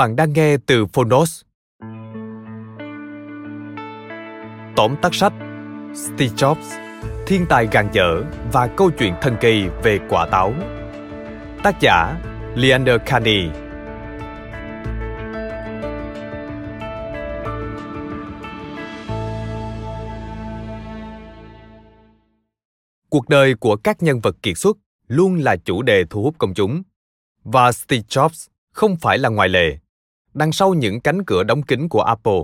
Bạn đang nghe từ Phonos. Tóm tắt sách Steve Jobs, thiên tài gàn dở và câu chuyện thần kỳ về quả táo. Tác giả Leander Carney Cuộc đời của các nhân vật kiệt xuất luôn là chủ đề thu hút công chúng. Và Steve Jobs không phải là ngoại lệ. Đằng sau những cánh cửa đóng kín của Apple,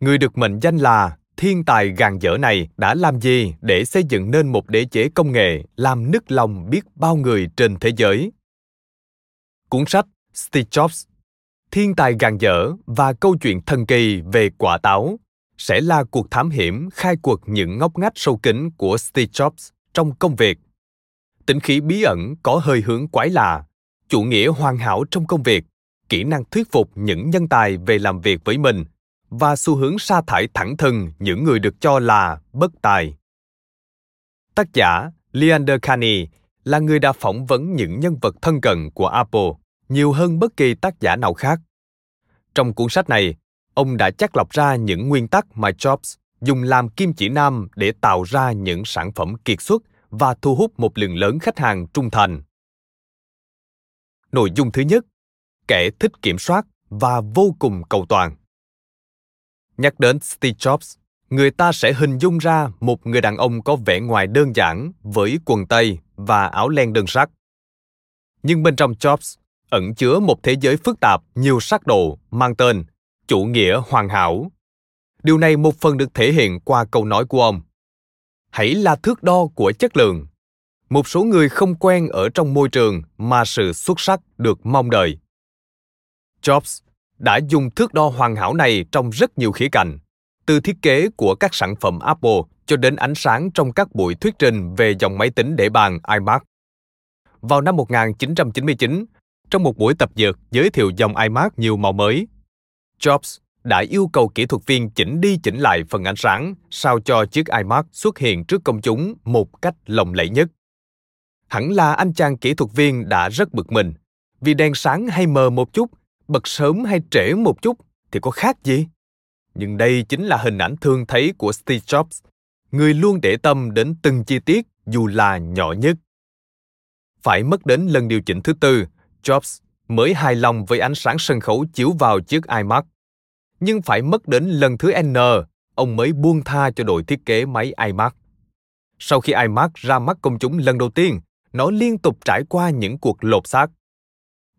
người được mệnh danh là thiên tài gàn dở này đã làm gì để xây dựng nên một đế chế công nghệ làm nức lòng biết bao người trên thế giới? Cuốn sách Steve Jobs Thiên tài gàn dở và câu chuyện thần kỳ về quả táo sẽ là cuộc thám hiểm khai cuộc những ngóc ngách sâu kín của Steve Jobs trong công việc. Tính khí bí ẩn có hơi hướng quái lạ chủ nghĩa hoàn hảo trong công việc kỹ năng thuyết phục những nhân tài về làm việc với mình và xu hướng sa thải thẳng thừng những người được cho là bất tài. Tác giả Leander Carney là người đã phỏng vấn những nhân vật thân cận của Apple nhiều hơn bất kỳ tác giả nào khác. Trong cuốn sách này, ông đã chắc lọc ra những nguyên tắc mà Jobs dùng làm kim chỉ nam để tạo ra những sản phẩm kiệt xuất và thu hút một lượng lớn khách hàng trung thành. Nội dung thứ nhất, kẻ thích kiểm soát và vô cùng cầu toàn. Nhắc đến Steve Jobs, người ta sẽ hình dung ra một người đàn ông có vẻ ngoài đơn giản với quần tây và áo len đơn sắc. Nhưng bên trong Jobs ẩn chứa một thế giới phức tạp nhiều sắc độ mang tên chủ nghĩa hoàn hảo. Điều này một phần được thể hiện qua câu nói của ông. Hãy là thước đo của chất lượng một số người không quen ở trong môi trường mà sự xuất sắc được mong đợi. Jobs đã dùng thước đo hoàn hảo này trong rất nhiều khía cạnh, từ thiết kế của các sản phẩm Apple cho đến ánh sáng trong các buổi thuyết trình về dòng máy tính để bàn iMac. Vào năm 1999, trong một buổi tập dượt giới thiệu dòng iMac nhiều màu mới, Jobs đã yêu cầu kỹ thuật viên chỉnh đi chỉnh lại phần ánh sáng sao cho chiếc iMac xuất hiện trước công chúng một cách lộng lẫy nhất hẳn là anh chàng kỹ thuật viên đã rất bực mình vì đèn sáng hay mờ một chút bật sớm hay trễ một chút thì có khác gì? Nhưng đây chính là hình ảnh thường thấy của steve jobs, người luôn để tâm đến từng chi tiết dù là nhỏ nhất. Phải mất đến lần điều chỉnh thứ tư, jobs mới hài lòng với ánh sáng sân khấu chiếu vào chiếc imac. Nhưng phải mất đến lần thứ n, ông mới buông tha cho đội thiết kế máy imac. Sau khi imac ra mắt công chúng lần đầu tiên, nó liên tục trải qua những cuộc lột xác.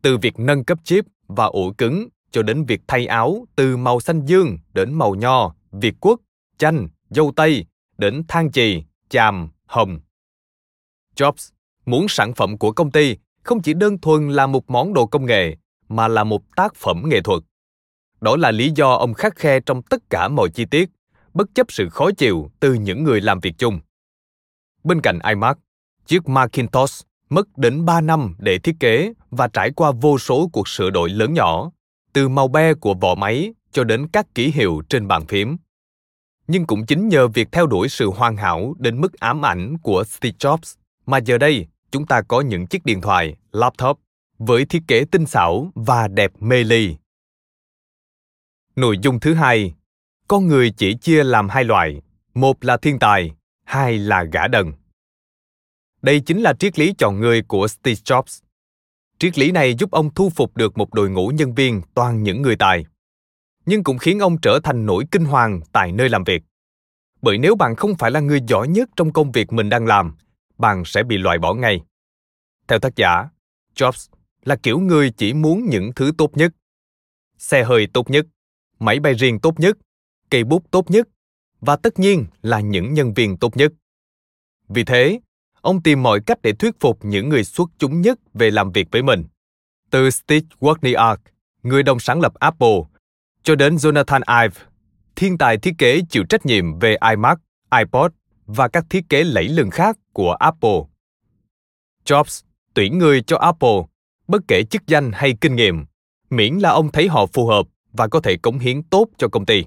Từ việc nâng cấp chip và ổ cứng cho đến việc thay áo từ màu xanh dương đến màu nho, việt quất, chanh, dâu tây đến than chì, chàm, hồng. Jobs muốn sản phẩm của công ty không chỉ đơn thuần là một món đồ công nghệ mà là một tác phẩm nghệ thuật. Đó là lý do ông khắc khe trong tất cả mọi chi tiết, bất chấp sự khó chịu từ những người làm việc chung. Bên cạnh iMac, Chiếc Macintosh mất đến 3 năm để thiết kế và trải qua vô số cuộc sửa đổi lớn nhỏ, từ màu be của vỏ máy cho đến các ký hiệu trên bàn phím. Nhưng cũng chính nhờ việc theo đuổi sự hoàn hảo đến mức ám ảnh của Steve Jobs mà giờ đây chúng ta có những chiếc điện thoại, laptop với thiết kế tinh xảo và đẹp mê ly. Nội dung thứ hai, con người chỉ chia làm hai loại, một là thiên tài, hai là gã đần. Đây chính là triết lý chọn người của Steve Jobs. Triết lý này giúp ông thu phục được một đội ngũ nhân viên toàn những người tài, nhưng cũng khiến ông trở thành nỗi kinh hoàng tại nơi làm việc. Bởi nếu bạn không phải là người giỏi nhất trong công việc mình đang làm, bạn sẽ bị loại bỏ ngay. Theo tác giả, Jobs là kiểu người chỉ muốn những thứ tốt nhất. Xe hơi tốt nhất, máy bay riêng tốt nhất, cây bút tốt nhất và tất nhiên là những nhân viên tốt nhất. Vì thế, ông tìm mọi cách để thuyết phục những người xuất chúng nhất về làm việc với mình. Từ Steve Wozniak, người đồng sáng lập Apple, cho đến Jonathan Ive, thiên tài thiết kế chịu trách nhiệm về iMac, iPod và các thiết kế lẫy lừng khác của Apple. Jobs tuyển người cho Apple, bất kể chức danh hay kinh nghiệm, miễn là ông thấy họ phù hợp và có thể cống hiến tốt cho công ty.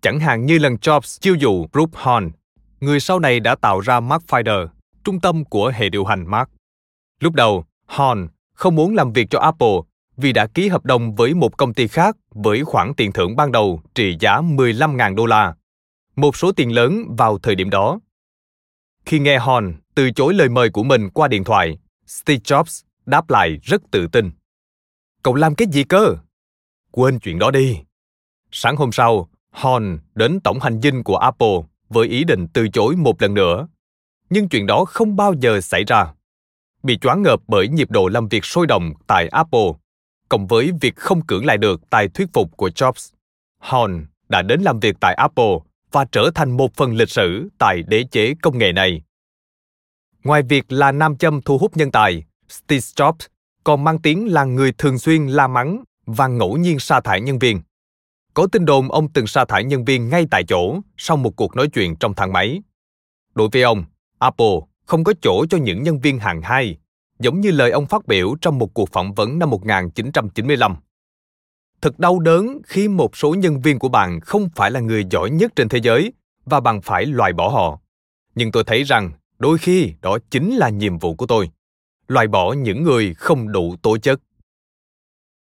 Chẳng hạn như lần Jobs chiêu dụ Brooke Horn, người sau này đã tạo ra Mac Finder, trung tâm của hệ điều hành Mac. Lúc đầu, Horn không muốn làm việc cho Apple vì đã ký hợp đồng với một công ty khác với khoản tiền thưởng ban đầu trị giá 15.000 đô la, một số tiền lớn vào thời điểm đó. Khi nghe Horn từ chối lời mời của mình qua điện thoại, Steve Jobs đáp lại rất tự tin. Cậu làm cái gì cơ? Quên chuyện đó đi. Sáng hôm sau, Horn đến tổng hành dinh của Apple với ý định từ chối một lần nữa. Nhưng chuyện đó không bao giờ xảy ra. Bị choáng ngợp bởi nhịp độ làm việc sôi động tại Apple, cộng với việc không cưỡng lại được tài thuyết phục của Jobs, Horn đã đến làm việc tại Apple và trở thành một phần lịch sử tại đế chế công nghệ này. Ngoài việc là nam châm thu hút nhân tài, Steve Jobs còn mang tiếng là người thường xuyên la mắng và ngẫu nhiên sa thải nhân viên. Có tin đồn ông từng sa thải nhân viên ngay tại chỗ sau một cuộc nói chuyện trong thang máy. Đối với ông, Apple không có chỗ cho những nhân viên hàng hai, giống như lời ông phát biểu trong một cuộc phỏng vấn năm 1995. Thật đau đớn khi một số nhân viên của bạn không phải là người giỏi nhất trên thế giới và bạn phải loại bỏ họ. Nhưng tôi thấy rằng đôi khi đó chính là nhiệm vụ của tôi. Loại bỏ những người không đủ tố chất.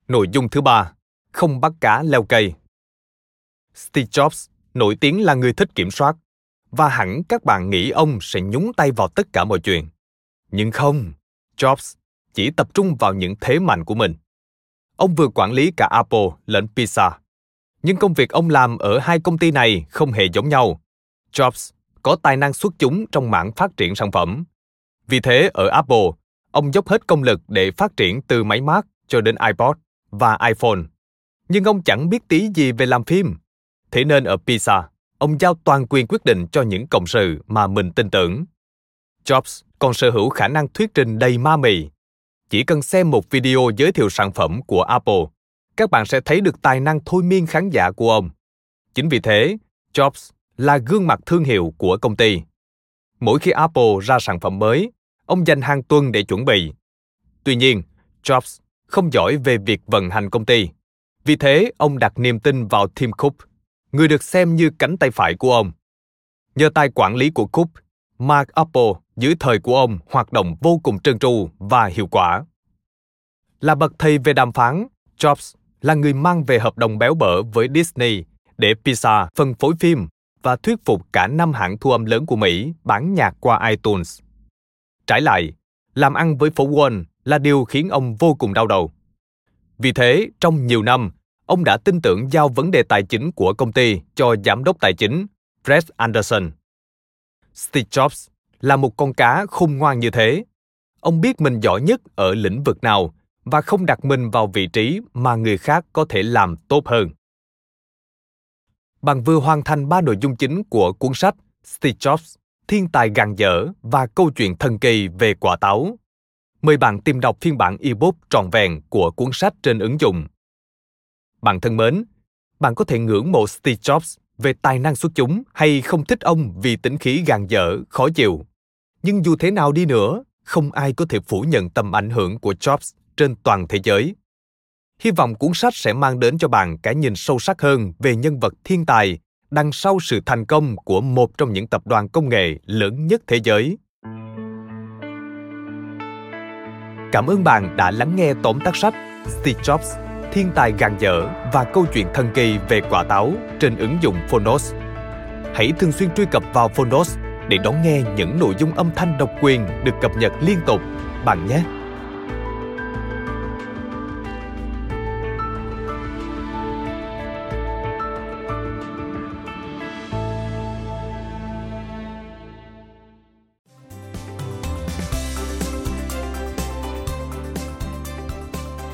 Nội dung thứ ba, không bắt cá leo cây. Steve Jobs nổi tiếng là người thích kiểm soát và hẳn các bạn nghĩ ông sẽ nhúng tay vào tất cả mọi chuyện. Nhưng không, Jobs chỉ tập trung vào những thế mạnh của mình. Ông vừa quản lý cả Apple lẫn Pixar. Nhưng công việc ông làm ở hai công ty này không hề giống nhau. Jobs có tài năng xuất chúng trong mảng phát triển sản phẩm. Vì thế, ở Apple, ông dốc hết công lực để phát triển từ máy Mac cho đến iPod và iPhone. Nhưng ông chẳng biết tí gì về làm phim. Thế nên ở Pixar, ông giao toàn quyền quyết định cho những cộng sự mà mình tin tưởng. Jobs còn sở hữu khả năng thuyết trình đầy ma mị. Chỉ cần xem một video giới thiệu sản phẩm của Apple, các bạn sẽ thấy được tài năng thôi miên khán giả của ông. Chính vì thế, Jobs là gương mặt thương hiệu của công ty. Mỗi khi Apple ra sản phẩm mới, ông dành hàng tuần để chuẩn bị. Tuy nhiên, Jobs không giỏi về việc vận hành công ty. Vì thế, ông đặt niềm tin vào Tim Cook, người được xem như cánh tay phải của ông. Nhờ tài quản lý của Cook, Mark Apple dưới thời của ông hoạt động vô cùng trơn tru và hiệu quả. Là bậc thầy về đàm phán, Jobs là người mang về hợp đồng béo bở với Disney để Pixar phân phối phim và thuyết phục cả năm hãng thu âm lớn của Mỹ bán nhạc qua iTunes. Trái lại, làm ăn với phố Wall là điều khiến ông vô cùng đau đầu. Vì thế, trong nhiều năm, ông đã tin tưởng giao vấn đề tài chính của công ty cho giám đốc tài chính Fred Anderson. Steve Jobs là một con cá khôn ngoan như thế. Ông biết mình giỏi nhất ở lĩnh vực nào và không đặt mình vào vị trí mà người khác có thể làm tốt hơn. Bạn vừa hoàn thành ba nội dung chính của cuốn sách Steve Jobs, thiên tài gàn dở và câu chuyện thần kỳ về quả táo. Mời bạn tìm đọc phiên bản ebook trọn vẹn của cuốn sách trên ứng dụng. Bạn thân mến, bạn có thể ngưỡng mộ Steve Jobs về tài năng xuất chúng hay không thích ông vì tính khí gàn dở, khó chịu. Nhưng dù thế nào đi nữa, không ai có thể phủ nhận tầm ảnh hưởng của Jobs trên toàn thế giới. Hy vọng cuốn sách sẽ mang đến cho bạn cái nhìn sâu sắc hơn về nhân vật thiên tài đằng sau sự thành công của một trong những tập đoàn công nghệ lớn nhất thế giới. Cảm ơn bạn đã lắng nghe tóm tắt sách Steve Jobs, thiên tài gàn dở và câu chuyện thần kỳ về quả táo trên ứng dụng Phonos. Hãy thường xuyên truy cập vào Phonos để đón nghe những nội dung âm thanh độc quyền được cập nhật liên tục bạn nhé.